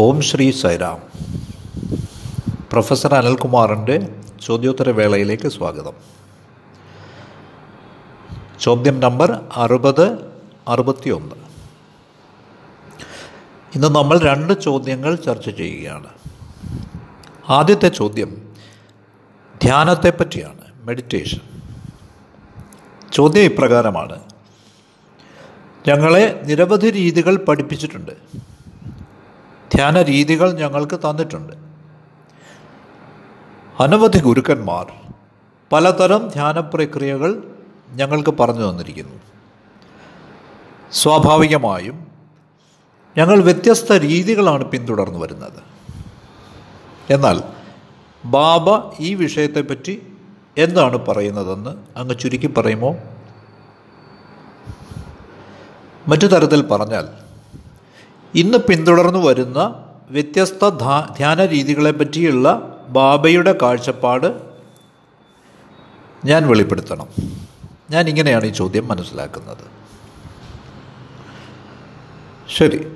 ഓം Shri Sairam. Professor അനിൽകുമാറിന്റെ ചോദ്യോത്തര വേളയിലേക്ക് സ്വാഗതം. ചോദ്യം നമ്പർ അറുപത് അറുപത്തിയൊന്ന്. ഇന്ന് നമ്മൾ രണ്ട് ചോദ്യങ്ങൾ ചർച്ച ചെയ്യുകയാണ്. ആദ്യത്തെ ചോദ്യം ധ്യാനത്തെ പറ്റിയാണ് മെഡിറ്റേഷൻ ചോദ്യം ഇപ്രകാരമാണ്. ഞങ്ങളെ നിരവധി രീതികൾ പഠിപ്പിച്ചിട്ടുണ്ട്. ധ്യാന രീതികൾ ഞങ്ങൾക്ക് തന്നിട്ടുണ്ട്. അനവധി ഗുരുക്കന്മാർ പലതരം ധ്യാന പ്രക്രിയകൾ ഞങ്ങൾക്ക് പറഞ്ഞു തന്നിരിക്കുന്നു. സ്വാഭാവികമായും ഞങ്ങൾ വ്യത്യസ്ത രീതികളാണ് പിന്തുടർന്നു വരുന്നത്. എന്നാൽ ബാബ ഈ വിഷയത്തെപ്പറ്റി എന്താണ് പറയുന്നതെന്ന് അങ്ങ് ചുരുക്കി പറയുമോ? മറ്റു തരത്തിൽ പറഞ്ഞാൽ ഇന്ന് പിന്തുടർന്നു വരുന്ന വ്യത്യസ്ത ധ്യാന രീതികളെ പറ്റിയുള്ള ബാബയുടെ കാഴ്ചപ്പാട് ഞാൻ വെളിപ്പെടുത്തണം. ഞാൻ ഇങ്ങനെയാണ് ഈ ചോദ്യം മനസ്സിലാക്കുന്നത്. ശരി.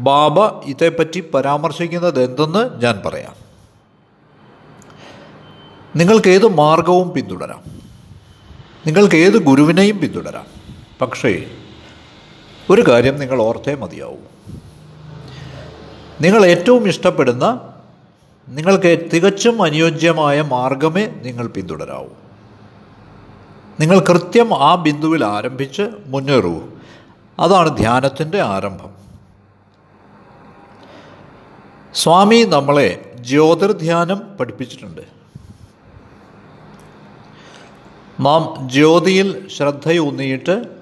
ബാബ ഇതേപ്പറ്റി പരാമർശിക്കുന്നത് എന്തെന്ന് ഞാൻ പറയാം. നിങ്ങൾക്ക് ഏത് മാർഗവും പിന്തുടരാം. നിങ്ങൾക്ക് ഏത് ഗുരുവിനെയും പിന്തുടരാം. പക്ഷേ ഒരു കാര്യം നിങ്ങൾ ഓർത്തേ മതിയാവും. നിങ്ങൾ ഏറ്റവും ഇഷ്ടപ്പെടുന്ന നിങ്ങൾക്ക് തികച്ചും അനുയോജ്യമായ മാർഗമേ നിങ്ങൾ പിന്തുടരാവൂ. നിങ്ങൾ കൃത്യം ആ ബിന്ദുവിൽ ആരംഭിച്ച് മുന്നേറൂ. അതാണ് ധ്യാനത്തിന്റെ ആരംഭം. സ്വാമി നമ്മളെ ജ്യോതിർധ്യാനം പഠിപ്പിച്ചിട്ടുണ്ട്. നാം ജ്യോതിയിൽ ശ്രദ്ധയൂന്നിയിട്ട്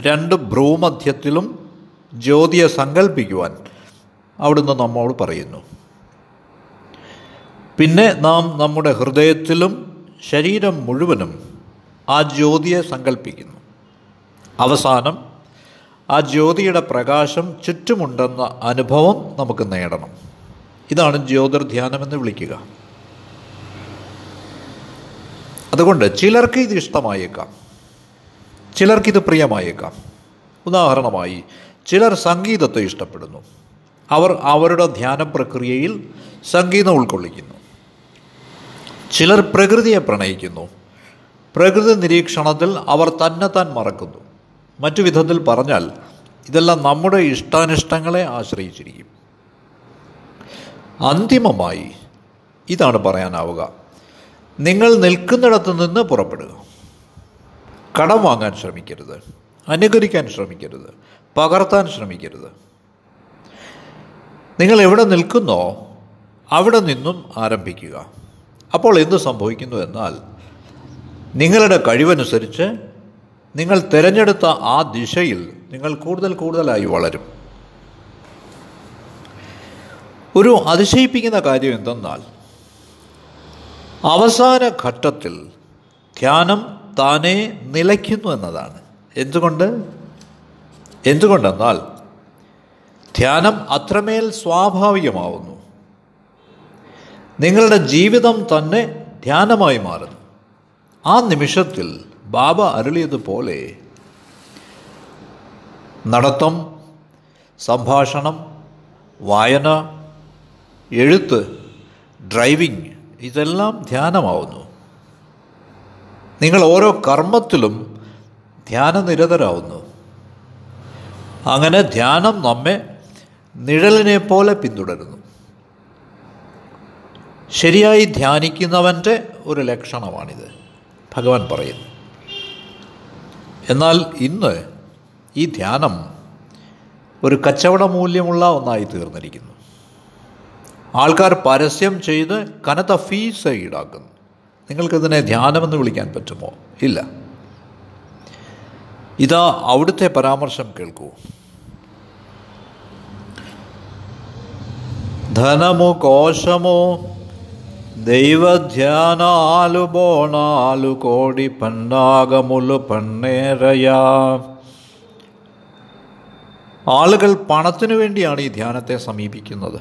രണ്ട് ഭ്രൂമധ്യത്തിലും ജ്യോതിയെ സങ്കല്പിക്കുവാൻ അവിടുന്ന് നമ്മോട് പറയുന്നു. പിന്നെ നാം നമ്മുടെ ഹൃദയത്തിലും ശരീരം മുഴുവനും ആ ജ്യോതിയെ സങ്കല്പിക്കുന്നു അവസാനം ആ ജ്യോതിയുടെ പ്രകാശം ചുറ്റുമുണ്ടെന്ന അനുഭവം നമുക്ക് നേടണം. ഇതാണ് ജ്യോതിർധ്യാനമെന്ന് വിളിക്കുക. അതുകൊണ്ട് ചിലർക്ക് ഇത് ഇഷ്ടമായേക്കാം. ചിലർക്കിത് പ്രിയമായേക്കാം. ഉദാഹരണമായി ചിലർ സംഗീതത്തെ ഇഷ്ടപ്പെടുന്നു. അവർ അവരുടെ ധ്യാന പ്രക്രിയയിൽ സംഗീതം ഉൾക്കൊള്ളിക്കുന്നു. ചിലർ പ്രകൃതിയെ പ്രണയിക്കുന്നു. പ്രകൃതി നിരീക്ഷണത്തിൽ അവർ തന്നെ താൻ മറക്കുന്നു. മറ്റു വിധത്തിൽ പറഞ്ഞാൽ ഇതെല്ലാം നമ്മുടെ ഇഷ്ടാനിഷ്ടങ്ങളെ ആശ്രയിച്ചിരിക്കും. അന്തിമമായി ഇതാണ് പറയാനാവുക. നിങ്ങൾ നിൽക്കുന്നിടത്തു നിന്ന് പുറപ്പെടുക. കടം വാങ്ങാൻ ശ്രമിക്കരുത് അനുകരിക്കാൻ ശ്രമിക്കരുത് പകർത്താൻ ശ്രമിക്കരുത്. നിങ്ങൾ എവിടെ നിൽക്കുന്നോ അവിടെ നിന്നും ആരംഭിക്കുക. അപ്പോൾ എന്ത് സംഭവിക്കുന്നു എന്നാൽ നിങ്ങളുടെ കഴിവനുസരിച്ച് നിങ്ങൾ തിരഞ്ഞെടുത്ത ആ ദിശയിൽ നിങ്ങൾ കൂടുതൽ കൂടുതലായി വളരും. ഒരു അതിശയിപ്പിക്കുന്ന കാര്യം എന്തെന്നാൽ അവസാന ഘട്ടത്തിൽ ധ്യാനം താനേ നിലയ്ക്കുന്നു എന്നതാണ്. എന്തുകൊണ്ട്? എന്തുകൊണ്ടെന്നാൽ ധ്യാനം അത്രമേൽ സ്വാഭാവികമാവുന്നു. നിങ്ങളുടെ ജീവിതം തന്നെ ധ്യാനമായി മാറുന്നു. ആ നിമിഷത്തിൽ ബാബ അരുളിയതുപോലെ നടത്തം സംഭാഷണം വായന എഴുത്ത് ഡ്രൈവിംഗ് ഇതെല്ലാം ധ്യാനമാവുന്നു. നിങ്ങൾ ഓരോ കർമ്മത്തിലും ധ്യാനനിരതരാകുന്നു അങ്ങനെ ധ്യാനം നമ്മെ നിഴലിനെ പോലെ പിന്തുടരുന്നു. ശരിയായി ധ്യാനിക്കുന്നവന്റെ ഒരു ലക്ഷണമാണിത്. ഭഗവാൻ പറയുന്നു. എന്നാൽ ഇന്ന് ഈ ധ്യാനം ഒരു കച്ചവട മൂല്യമുള്ള ഒന്നായി തീർന്നിരിക്കുന്നു. ആൾക്കാർ പരസ്യം ചെയ്ത് കനത്ത ഫീസ് ഈടാക്കുന്നു. നിങ്ങൾക്കിതിനെ ധ്യാനമെന്ന് വിളിക്കാൻ പറ്റുമോ? ഇല്ല. ഇതാ അവിടുത്തെ പരാമർശം കേൾക്കൂ. ധനമു കോശമോ ദൈവധ്യാനാലു ബോണാലു കോടി പണ്ടാകമുലു പണ്ണേറയാ ആളുകൾ പണത്തിനു വേണ്ടിയാണ് ഈ ധ്യാനത്തെ സമീപിക്കുന്നത്.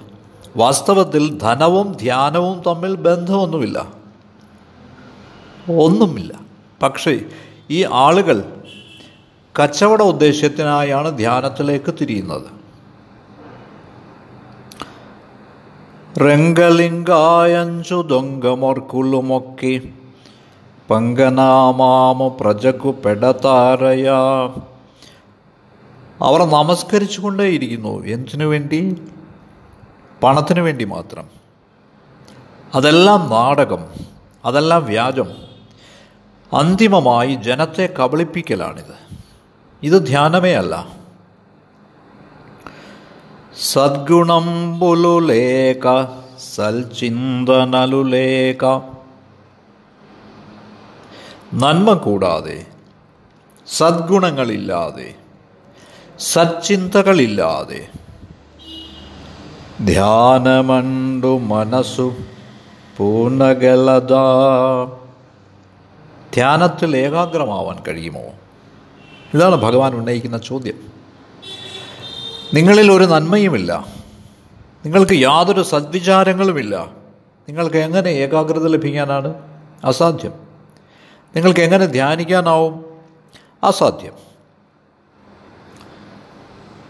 വാസ്തവത്തിൽ ധനവും ധ്യാനവും തമ്മിൽ ബന്ധമൊന്നുമില്ല. ഒന്നുമില്ല. പക്ഷേ ഈ ആളുകൾ കച്ചവട ഉദ്ദേശ്യത്തിനായാണ് ധ്യാനത്തിലേക്ക് തിരിയുന്നത്. രംഗലിംഗായഞ്ചു ദൊങ്കമൊർക്കുളുമൊക്കെ പങ്കനാമാമു പ്രജകു പെടതാരയ. അവർ നമസ്കരിച്ചുകൊണ്ടേയിരിക്കുന്നു. എന്തിനു വേണ്ടി? പണത്തിനു വേണ്ടി മാത്രം. അതെല്ലാം നാടകം അതെല്ലാം വ്യാജം. അന്തിമമായി ജനത്തെ കബളിപ്പിക്കലാണിത്. ഇത് ധ്യാനമേ അല്ല. സദ്ഗുണം പുലുലേക സൽചിന്തനലുലേക നന്മ കൂടാതെ സദ്ഗുണങ്ങളില്ലാതെ സച്ചിന്തകളില്ലാതെ ധ്യാനമണ്ടു മനസ്സു പൂർണഗലത. ധ്യാനത്തിൽ ഏകാഗ്രമാവാൻ കഴിയുമോ? ഇതാണ് ഭഗവാൻ ഉന്നയിക്കുന്ന ചോദ്യം. നിങ്ങളിൽ ഒരു നന്മയുമില്ല. നിങ്ങൾക്ക് യാതൊരു സദ്വിചാരങ്ങളുമില്ല. നിങ്ങൾക്ക് എങ്ങനെ ഏകാഗ്രത ലഭിക്കാനാണ് അസാധ്യം. നിങ്ങൾക്ക് എങ്ങനെ ധ്യാനിക്കാനാവും അസാധ്യം.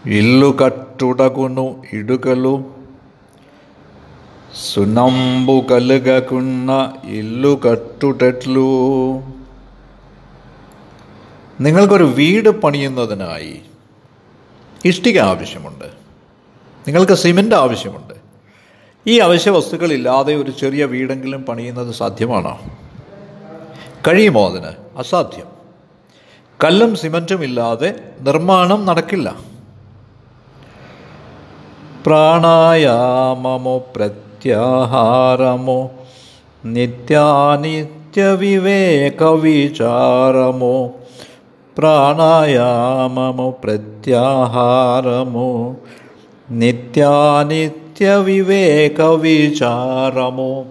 ഇല്ലു കട്ടുടകുണു ഇടുകലും సునంబు కలుగకున్న ఇల్లు కట్టుటట్లు നിങ്ങൾക്കൊരു വീട് പണിയുന്നതിനായി ഇഷ്ടിക ആവശ്യമുണ്ട് നിങ്ങൾക്ക് സിമൻ്റ് ആവശ്യമുണ്ട് ഈ അവശ്യ വസ്തുക്കളില്ലാതെ ഒരു ചെറിയ വീടെങ്കിലും പണിയുന്നത് സാധ്യമാണോ കഴിയുമോ അതിന് അസാധ്യം കല്ലും സിമൻറ്റും ഇല്ലാതെ നിർമ്മാണം നടക്കില്ല പ്രാണായാമമോ പ്രത്യാഹാരമോ നിത്യാനിത്യ നിത്യാനിത്യവിവേകവിചാരമോ? വിചാരമോ പ്രാണായാമമോ? പ്രത്യാഹാരമോ? നിത്യാനിത്യവിവേകവിചാരമോ? വിവേക വിചാരമോ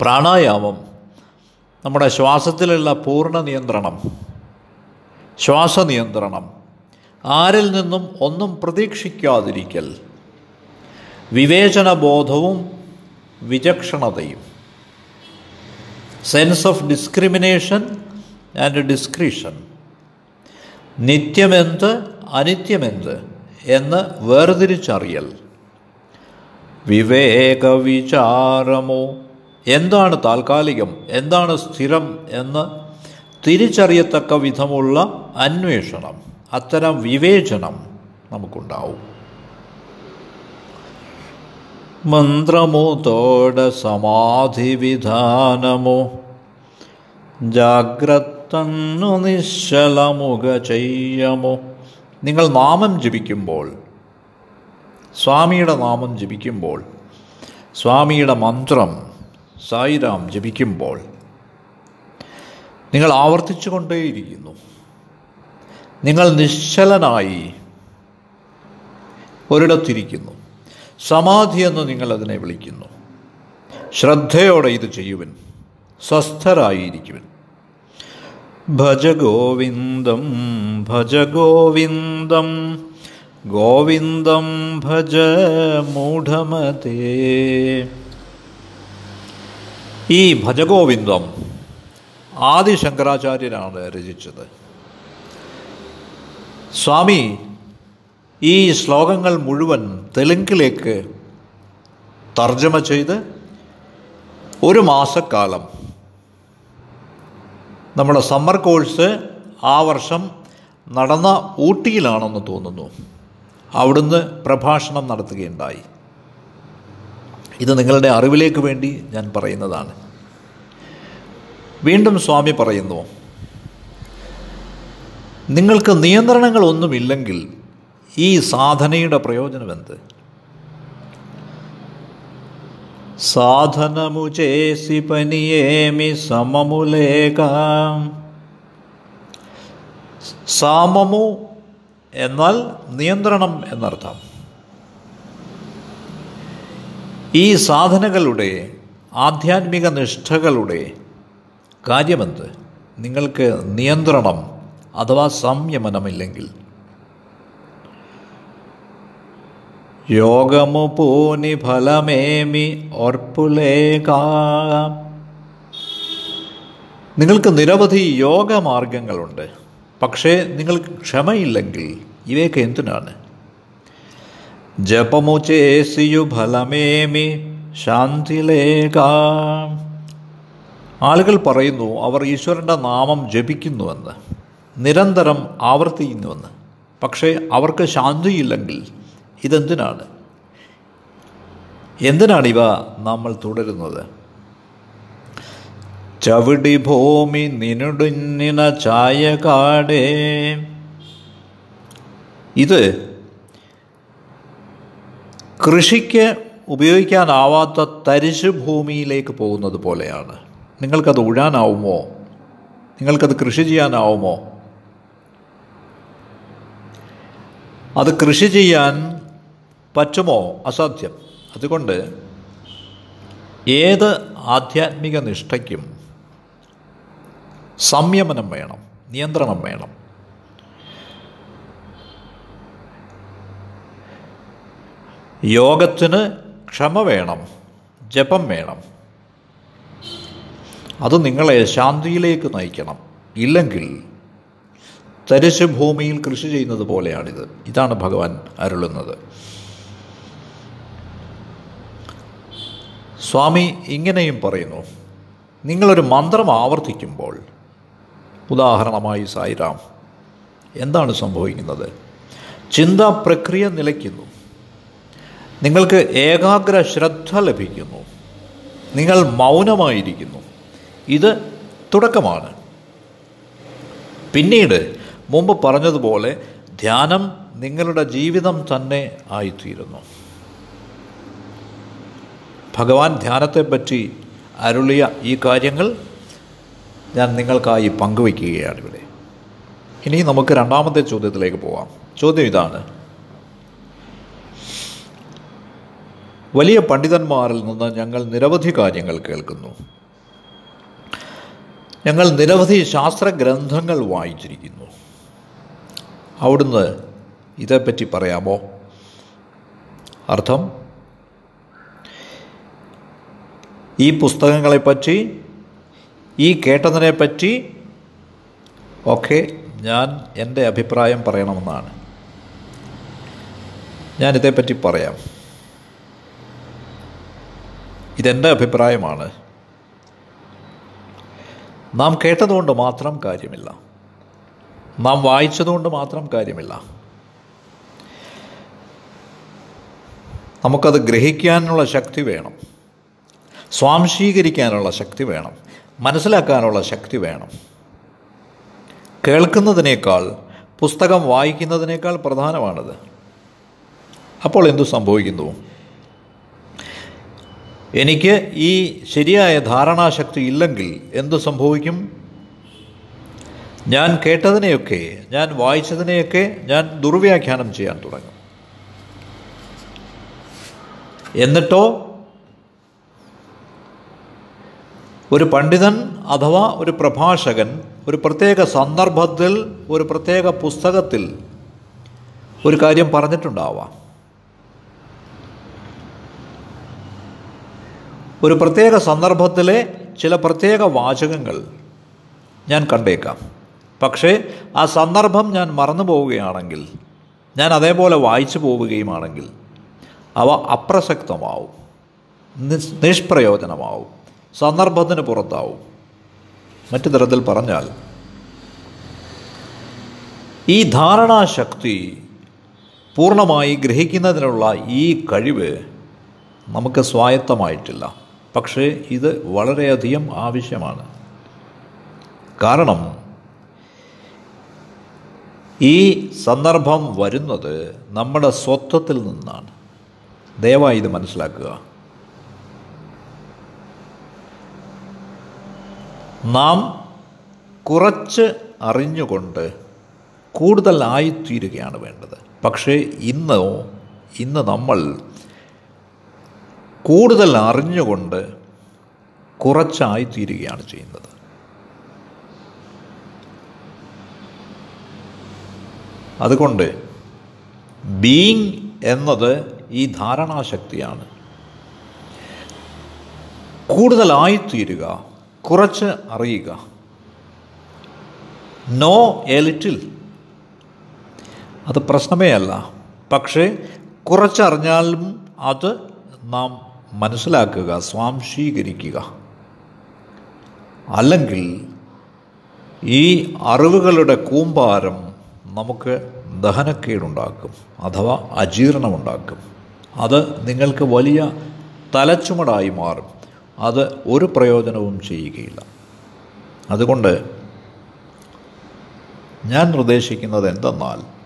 പ്രാണായാമം. നമ്മുടെ ശ്വാസത്തിലുള്ള പൂർണ നിയന്ത്രണം. ശ്വാസനിയന്ത്രണം. ആരിൽ നിന്നും ഒന്നും പ്രതീക്ഷിക്കാതിരിക്കൽ. വിവേചനബോധവും വിചക്ഷണതയും. Sense of discrimination and discretion നിത്യമെന്ത് അനിത്യമെന്ത് എന്ന് വേർതിരിച്ചറിയൽ. വിവേക വിചാരമോ എന്താണ് താൽക്കാലികം? എന്താണ് സ്ഥിരം എന്ന് തിരിച്ചറിയത്തക്ക വിധമുള്ള അന്വേഷണം. അത്തരം വിവേചനം നമുക്കുണ്ടാവും. മന്ത്രമോ തോട സമാധി വിധാനമോ ജാഗ്രതന്നു നിശ്ചലമുഖ ചെയ്യമോ? നിങ്ങൾ നാമം ജപിക്കുമ്പോൾ സ്വാമിയുടെ നാമം ജപിക്കുമ്പോൾ സ്വാമിയുടെ മന്ത്രം സായിരാം ജപിക്കുമ്പോൾ നിങ്ങൾ ആവർത്തിച്ചു കൊണ്ടേയിരിക്കുന്നു നിങ്ങൾ നിശ്ചലനായി ഒരിടത്തിരിക്കുന്നു. സമാധി എന്ന് നിങ്ങൾ അതിനെ വിളിക്കുന്നു. ശ്രദ്ധയോടെ ഇത് ചെയ്യുവൻ. സ്വസ്ഥരായിരിക്കുവൻ. ഭജ ഗോവിന്ദം ഭജ ഗോവിന്ദം ഗോവിന്ദം ഭജ മൂഢമതേ. ഈ ഭജഗോവിന്ദം ആദി ശങ്കരാചാര്യനാണ് രചിച്ചത്. സ്വാമി ഈ ശ്ലോകങ്ങൾ മുഴുവൻ തെലുങ്കിലേക്ക് തർജമ ചെയ്ത് ഒരു മാസക്കാലം നമ്മുടെ സമ്മർ കോഴ്സ് ആ വർഷം നടന്ന ഊട്ടിയിലാണെന്ന് തോന്നുന്നു. അവിടുന്ന് പ്രഭാഷണം നടത്തുകയുണ്ടായി. ഇത് നിങ്ങളുടെ അറിവിലേക്ക് വേണ്ടി ഞാൻ പറയുന്നതാണ്. വീണ്ടും സ്വാമി പറയുന്നു നിങ്ങൾക്ക് നിയന്ത്രണങ്ങളൊന്നുമില്ലെങ്കിൽ ഈ സാധനയുടെ പ്രയോജനം എന്ത് സാധനമു ചേസി പനിയേമി സമമുലേക. സാമമു എന്നാൽ നിയന്ത്രണം എന്നർത്ഥം. ഈ സാധനകളുടെ ആധ്യാത്മിക നിഷ്ഠകളുടെ കാര്യമെന്ത്? നിങ്ങൾക്ക് നിയന്ത്രണം അഥവാ സംയമനമില്ലെങ്കിൽ യോഗമു പൂനി ഫലമേമി ഓർപ്പുലേകാ. നിങ്ങൾക്ക് നിരവധി യോഗമാർഗങ്ങളുണ്ട്. പക്ഷേ നിങ്ങൾക്ക് ക്ഷമയില്ലെങ്കിൽ ഇവയൊക്കെ എന്തിനാണ്? ജപമു ചേസിയു ഫലമേമി ശാന്തിലേകാ. ആളുകൾ പറയുന്നു അവർ ഈശ്വരന്റെ നാമം ജപിക്കുന്നുവെന്ന് നിരന്തരം ആവർത്തിക്കുന്നുവെന്ന്. പക്ഷേ അവർക്ക് ശാന്തിയില്ലെങ്കിൽ ഇതെന്തിനാണ്? ഇവ നമ്മൾ തുടരുന്നത്? ചവിടി ഭൂമി നിനുടുന്നിന ചായ കാടേ ഇത് കൃഷിക്ക് ഉപയോഗിക്കാനാവാത്ത തരിശു ഭൂമിയിലേക്ക് പോകുന്നത് പോലെയാണ്. നിങ്ങൾക്കത് ഉഴാനാവുമോ? നിങ്ങൾക്കത് കൃഷി ചെയ്യാനാവുമോ? അത് കൃഷി ചെയ്യാൻ പറ്റുമോ? അസാധ്യം അതുകൊണ്ട് ഏത് ആധ്യാത്മിക നിഷ്ഠയ്ക്കും സംയമനം വേണം നിയന്ത്രണം വേണം. യോഗത്തിന് ക്ഷമ വേണം ജപം വേണം. അത് നിങ്ങളെ ശാന്തിയിലേക്ക് നയിക്കണം. ഇല്ലെങ്കിൽ തരിശ് ഭൂമിയിൽ കൃഷി ചെയ്യുന്നത് പോലെയാണിത്. ഇതാണ് ഭഗവാൻ അരുളുന്നത്. സ്വാമി ഇങ്ങനെയും പറയുന്നു. നിങ്ങളൊരു മന്ത്രം ആവർത്തിക്കുമ്പോൾ ഉദാഹരണമായി സായിരാം എന്താണ് സംഭവിക്കുന്നത്? ചിന്താ പ്രക്രിയ നിലയ്ക്കുന്നു. നിങ്ങൾക്ക് ഏകാഗ്ര ശ്രദ്ധ ലഭിക്കുന്നു. നിങ്ങൾ മൗനമായിരിക്കുന്നു. ഇത് തുടക്കമാണ്. പിന്നീട് മുമ്പ് പറഞ്ഞതുപോലെ ധ്യാനം നിങ്ങളുടെ ജീവിതം തന്നെ ആയിത്തീരുന്നു. ഭഗവാൻ ധ്യാനത്തെപ്പറ്റി അരുളിയ ഈ കാര്യങ്ങൾ ഞാൻ നിങ്ങൾക്കായി പങ്കുവയ്ക്കുകയാണ് ഇവിടെ. ഇനി നമുക്ക് രണ്ടാമത്തെ ചോദ്യത്തിലേക്ക് പോവാം. ചോദ്യം ഇതാണ്. വലിയ പണ്ഡിതന്മാരിൽ നിന്ന് ഞങ്ങൾ നിരവധി കാര്യങ്ങൾ കേൾക്കുന്നു. ഞങ്ങൾ നിരവധി ശാസ്ത്രഗ്രന്ഥങ്ങൾ വായിച്ചിരിക്കുന്നു. അവിടുന്ന് ഇതേപ്പറ്റി പറയാമോ? അർത്ഥം ഈ പുസ്തകങ്ങളെപ്പറ്റി ഈ കേട്ടതിനെപ്പറ്റി ഒക്കെ ഞാൻ എന്റെ അഭിപ്രായം പറയണമെന്നാണ്. ഞാൻ ഇതേപ്പറ്റി പറയാം. ഇതെന്റെ അഭിപ്രായമാണ്. നാം കേട്ടതുകൊണ്ട് മാത്രം കാര്യമില്ല. നാം വായിച്ചതുകൊണ്ട് മാത്രം കാര്യമില്ല. നമുക്കത് ഗ്രഹിക്കാനുള്ള ശക്തി വേണം. സ്വാംശീകരിക്കാനുള്ള ശക്തി വേണം. മനസ്സിലാക്കാനുള്ള ശക്തി വേണം. കേൾക്കുന്നതിനേക്കാൾ പുസ്തകം വായിക്കുന്നതിനേക്കാൾ പ്രധാനമാണത്. അപ്പോൾ എന്തു സംഭവിക്കുന്നു? എനിക്ക് ഈ ശരിയായ ധാരണാശക്തി ഇല്ലെങ്കിൽ എന്തു സംഭവിക്കും? ഞാൻ കേട്ടതിനെയൊക്കെ ഞാൻ വായിച്ചതിനെയൊക്കെ ഞാൻ ദുർവ്യാഖ്യാനം ചെയ്യാൻ തുടങ്ങും. എന്നിട്ടോ ഒരു പണ്ഡിതൻ അഥവാ ഒരു പ്രഭാഷകൻ ഒരു പ്രത്യേക സന്ദർഭത്തിൽ ഒരു പ്രത്യേക പുസ്തകത്തിൽ ഒരു കാര്യം പറഞ്ഞിട്ടുണ്ടാവാം. ഒരു പ്രത്യേക സന്ദർഭത്തിലെ ചില പ്രത്യേക വാചകങ്ങൾ ഞാൻ കണ്ടേക്കാം. പക്ഷേ ആ സന്ദർഭം ഞാൻ മറന്നു പോവുകയാണെങ്കിൽ ഞാൻ അതേപോലെ വായിച്ചു പോവുകയുമാണെങ്കിൽ അവ അപ്രസക്തമാവും നിഷ്പ്രയോജനമാവും. സന്ദർഭത്തിന് പുറത്താവും. മറ്റു തരത്തിൽ പറഞ്ഞാൽ ഈ ധാരണാശക്തി പൂർണമായി ഗ്രഹിക്കുന്നതിനുള്ള ഈ കഴിവ് നമുക്ക് സ്വായത്തമായിട്ടില്ല. പക്ഷേ ഇത് വളരെയധികം ആവശ്യമാണ്. കാരണം ഈ സന്ദർഭം വരുന്നത് നമ്മുടെ സ്വത്വത്തിൽ നിന്നാണ്. ദയവായി ഇത് മനസ്സിലാക്കുക. നാം കുറച്ച് അറിഞ്ഞുകൊണ്ട് കൂടുതലായിത്തീരുകയാണ് വേണ്ടത്. പക്ഷേ ഇന്നോ ഇന്ന് നമ്മൾ കൂടുതൽ അറിഞ്ഞുകൊണ്ട് കുറച്ചായിത്തീരുകയാണ് ചെയ്യുന്നത്. അതുകൊണ്ട് ബീങ് എന്നത് ഈ ധാരണാശക്തിയാണ്. കൂടുതലായിത്തീരുക കുറച്ച് അറിയുക. നോ എ ലിറ്റിൽ അത് പ്രശ്നമേ അല്ല. പക്ഷേ കുറച്ചറിഞ്ഞാലും അത് നാം മനസ്സിലാക്കുക സ്വാംശീകരിക്കുക. അല്ലെങ്കിൽ ഈ അറിവുകളുടെ കൂമ്പാരം നമുക്ക് ദഹനക്കേടുണ്ടാക്കും അഥവാ അജീർണമുണ്ടാക്കും. അത് നിങ്ങൾക്ക് വലിയ തലച്ചുമടായി മാറും. അത് ഒരു പ്രയോജനവും ചെയ്യുകയില്ല. അതുകൊണ്ട് ഞാൻ നിർദ്ദേശിക്കുന്നത് എന്തെന്നാൽ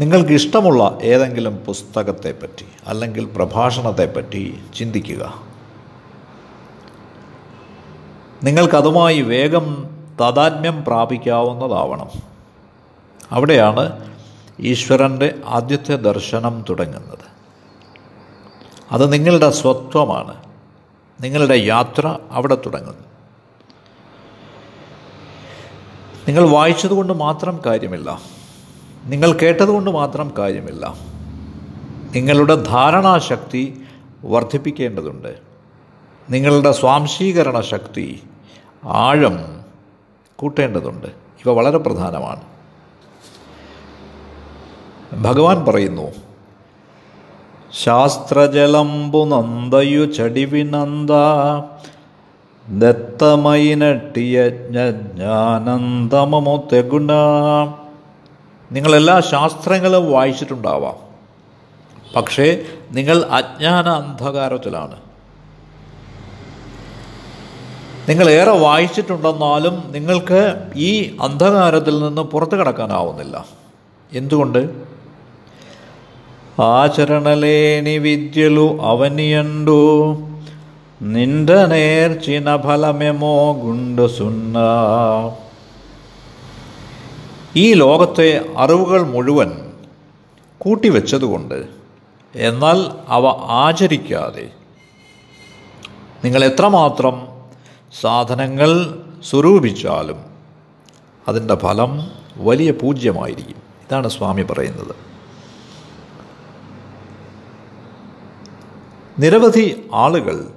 നിങ്ങൾക്ക് ഇഷ്ടമുള്ള ഏതെങ്കിലും പുസ്തകത്തെപ്പറ്റി അല്ലെങ്കിൽ പ്രഭാഷണത്തെപ്പറ്റി ചിന്തിക്കുക. നിങ്ങൾക്കതുമായി വേഗം താതാത്മ്യം പ്രാപിക്കാവുന്നതാവണം. അവിടെയാണ് ഈശ്വരന്റെ ആദ്യത്തെ ദർശനം തുടങ്ങുന്നത്. അത് നിങ്ങളുടെ സ്വത്വമാണ്. നിങ്ങളുടെ യാത്ര അവിടെ തുടങ്ങുന്നു. നിങ്ങൾ വായിച്ചതുകൊണ്ട് മാത്രം കാര്യമില്ല. നിങ്ങൾ കേട്ടതുകൊണ്ട് മാത്രം കാര്യമില്ല. നിങ്ങളുടെ ധാരണാശക്തി വർദ്ധിപ്പിക്കേണ്ടതുണ്ട്. നിങ്ങളുടെ സ്വാംശീകരണ ശക്തി ആഴം കൂട്ടേണ്ടതുണ്ട്. ഇവ വളരെ പ്രധാനമാണ്. ഭഗവാൻ പറയുന്നു ശാസ്ത്രജലംബു നന്ദയു ചടിവിനന്ദ ദത്തമൈനട്ടിയജ്ഞാനന്ദമമോ തെഗുണ നിങ്ങളെല്ലാ ശാസ്ത്രങ്ങളും വായിച്ചിട്ടുണ്ടാവാം. പക്ഷേ നിങ്ങൾ അജ്ഞാന അന്ധകാരത്തിലാണ് നിങ്ങൾ ഏറെ വായിച്ചിട്ടുണ്ടെന്നാലും നിങ്ങൾക്ക് ഈ അന്ധകാരത്തിൽ നിന്ന് പുറത്തു കടക്കാനാവുന്നില്ല. എന്തുകൊണ്ട്? ఆచరణలేని విద్యలు అవనియండు నిండ నేర్చిన ఫలమేమో గుండు సున్నా ഈ ലോകത്തെ അറിവുകൾ മുഴുവൻ കൂട്ടിവെച്ചതുകൊണ്ട് എന്നാൽ അവ ആചരിക്കാതെ നിങ്ങൾ എത്രമാത്രം സാധനങ്ങൾ സ്വരൂപിച്ചാലും അതിൻ്റെ ഫലം വലിയ പൂജ്യമായിരിക്കും ഇതാണ് സ്വാമി പറയുന്നത് നിരവധി ആളുകൾ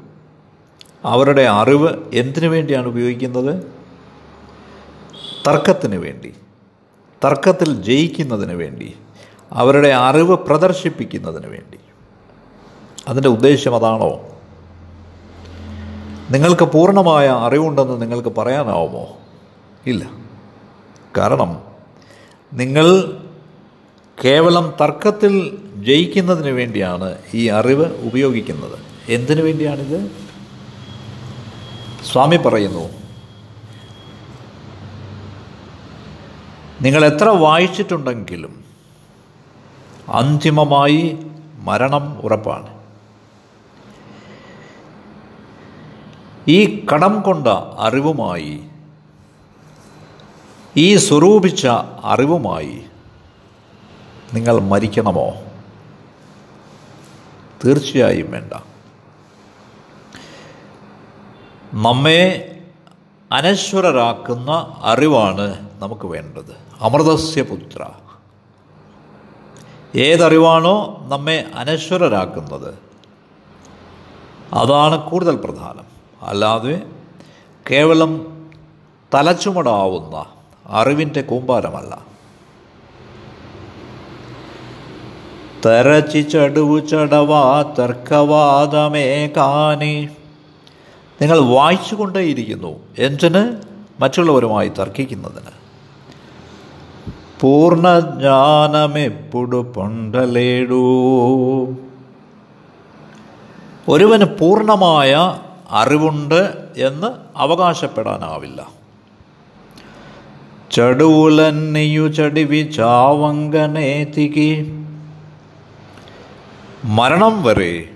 അവരുടെ അറിവ് എന്തിനു വേണ്ടിയാണ് ഉപയോഗിക്കുന്നത്? തർക്കത്തിന് വേണ്ടി. തർക്കത്തിൽ ജയിക്കുന്നതിന് വേണ്ടി. അവരുടെ അറിവ് പ്രദർശിപ്പിക്കുന്നതിന് വേണ്ടി. അതിന്റെ ഉദ്ദേശം അതാണോ? നിങ്ങൾക്ക് പൂർണമായ അറിവുണ്ടെന്ന് നിങ്ങൾക്ക് പറയാനാവുമോ? ഇല്ല. കാരണം നിങ്ങൾ കേവലം തർക്കത്തിൽ ജയിക്കുന്നതിന് വേണ്ടിയാണ് ഈ അറിവ് ഉപയോഗിക്കുന്നത്. എന്തിനു വേണ്ടിയാണിത്? സ്വാമി പറയുന്നു നിങ്ങൾ എത്ര വായിച്ചിട്ടുണ്ടെങ്കിലും അന്തിമമായി മരണം ഉറപ്പാണ്. ഈ കടം കൊണ്ട അറിവുമായി ഈ സ്വരൂപിച്ച അറിവുമായി നിങ്ങൾ മരിക്കണമോ? തീർച്ചയായും വേണ്ട. നമ്മെ അനശ്വരരാക്കുന്ന അറിവാണ് നമുക്ക് വേണ്ടത്. അമൃതസ്യ പുത്ര ഏതറിവാണോ നമ്മെ അനശ്വരരാക്കുന്നത്? അതാണ് കൂടുതൽ പ്രധാനം. അല്ലാതെ കേവലം തലച്ചുമടാവുന്ന അറിവിന്റെ കൂമ്പാരമല്ല. തരച്ചി ചടുവു ചടവാ തർക്കവാദമേ കാനി. നിങ്ങൾ വായിച്ചുകൊണ്ടേയിരിക്കുന്നു എന്തിന്? മറ്റുള്ളവരുമായി തർക്കിക്കുന്നതിന്. പൂർണജ്ഞാനമെപ്പോഴു പൊണ്ടലേടൂ. ഒരുവന് പൂർണമായ അറിവുണ്ട് എന്ന് അവകാശപ്പെടാനാവില്ല. ചടുവുലന്നിയു ചടിവി ചാവങ്കനേതികി. മരണം വരെ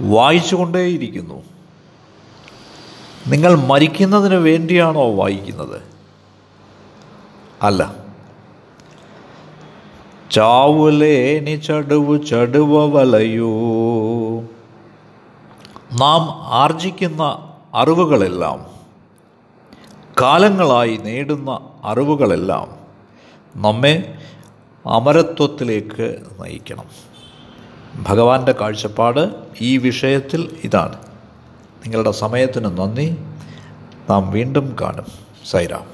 വായിച്ചുകൊണ്ടേയിരിക്കുന്നു. നിങ്ങൾ മരിക്കുന്നതിന് വേണ്ടിയാണോ വായിക്കുന്നത്? അല്ല. ചാവുലേനി ചടുവു ചടുവ വലയൂ. നാം ആർജിക്കുന്ന അറിവുകളെല്ലാം കാലങ്ങളായി നേടുന്ന അറിവുകളെല്ലാം നമ്മെ അമരത്വത്തിലേക്ക് നയിക്കണം. ഭഗവാന്റെ കാഴ്ചപ്പാട് ഈ വിഷയത്തിൽ ഇതാണ്. നിങ്ങളുടെ സമയത്തിന് നന്ദി. നാം വീണ്ടും കാണും. സൈറാം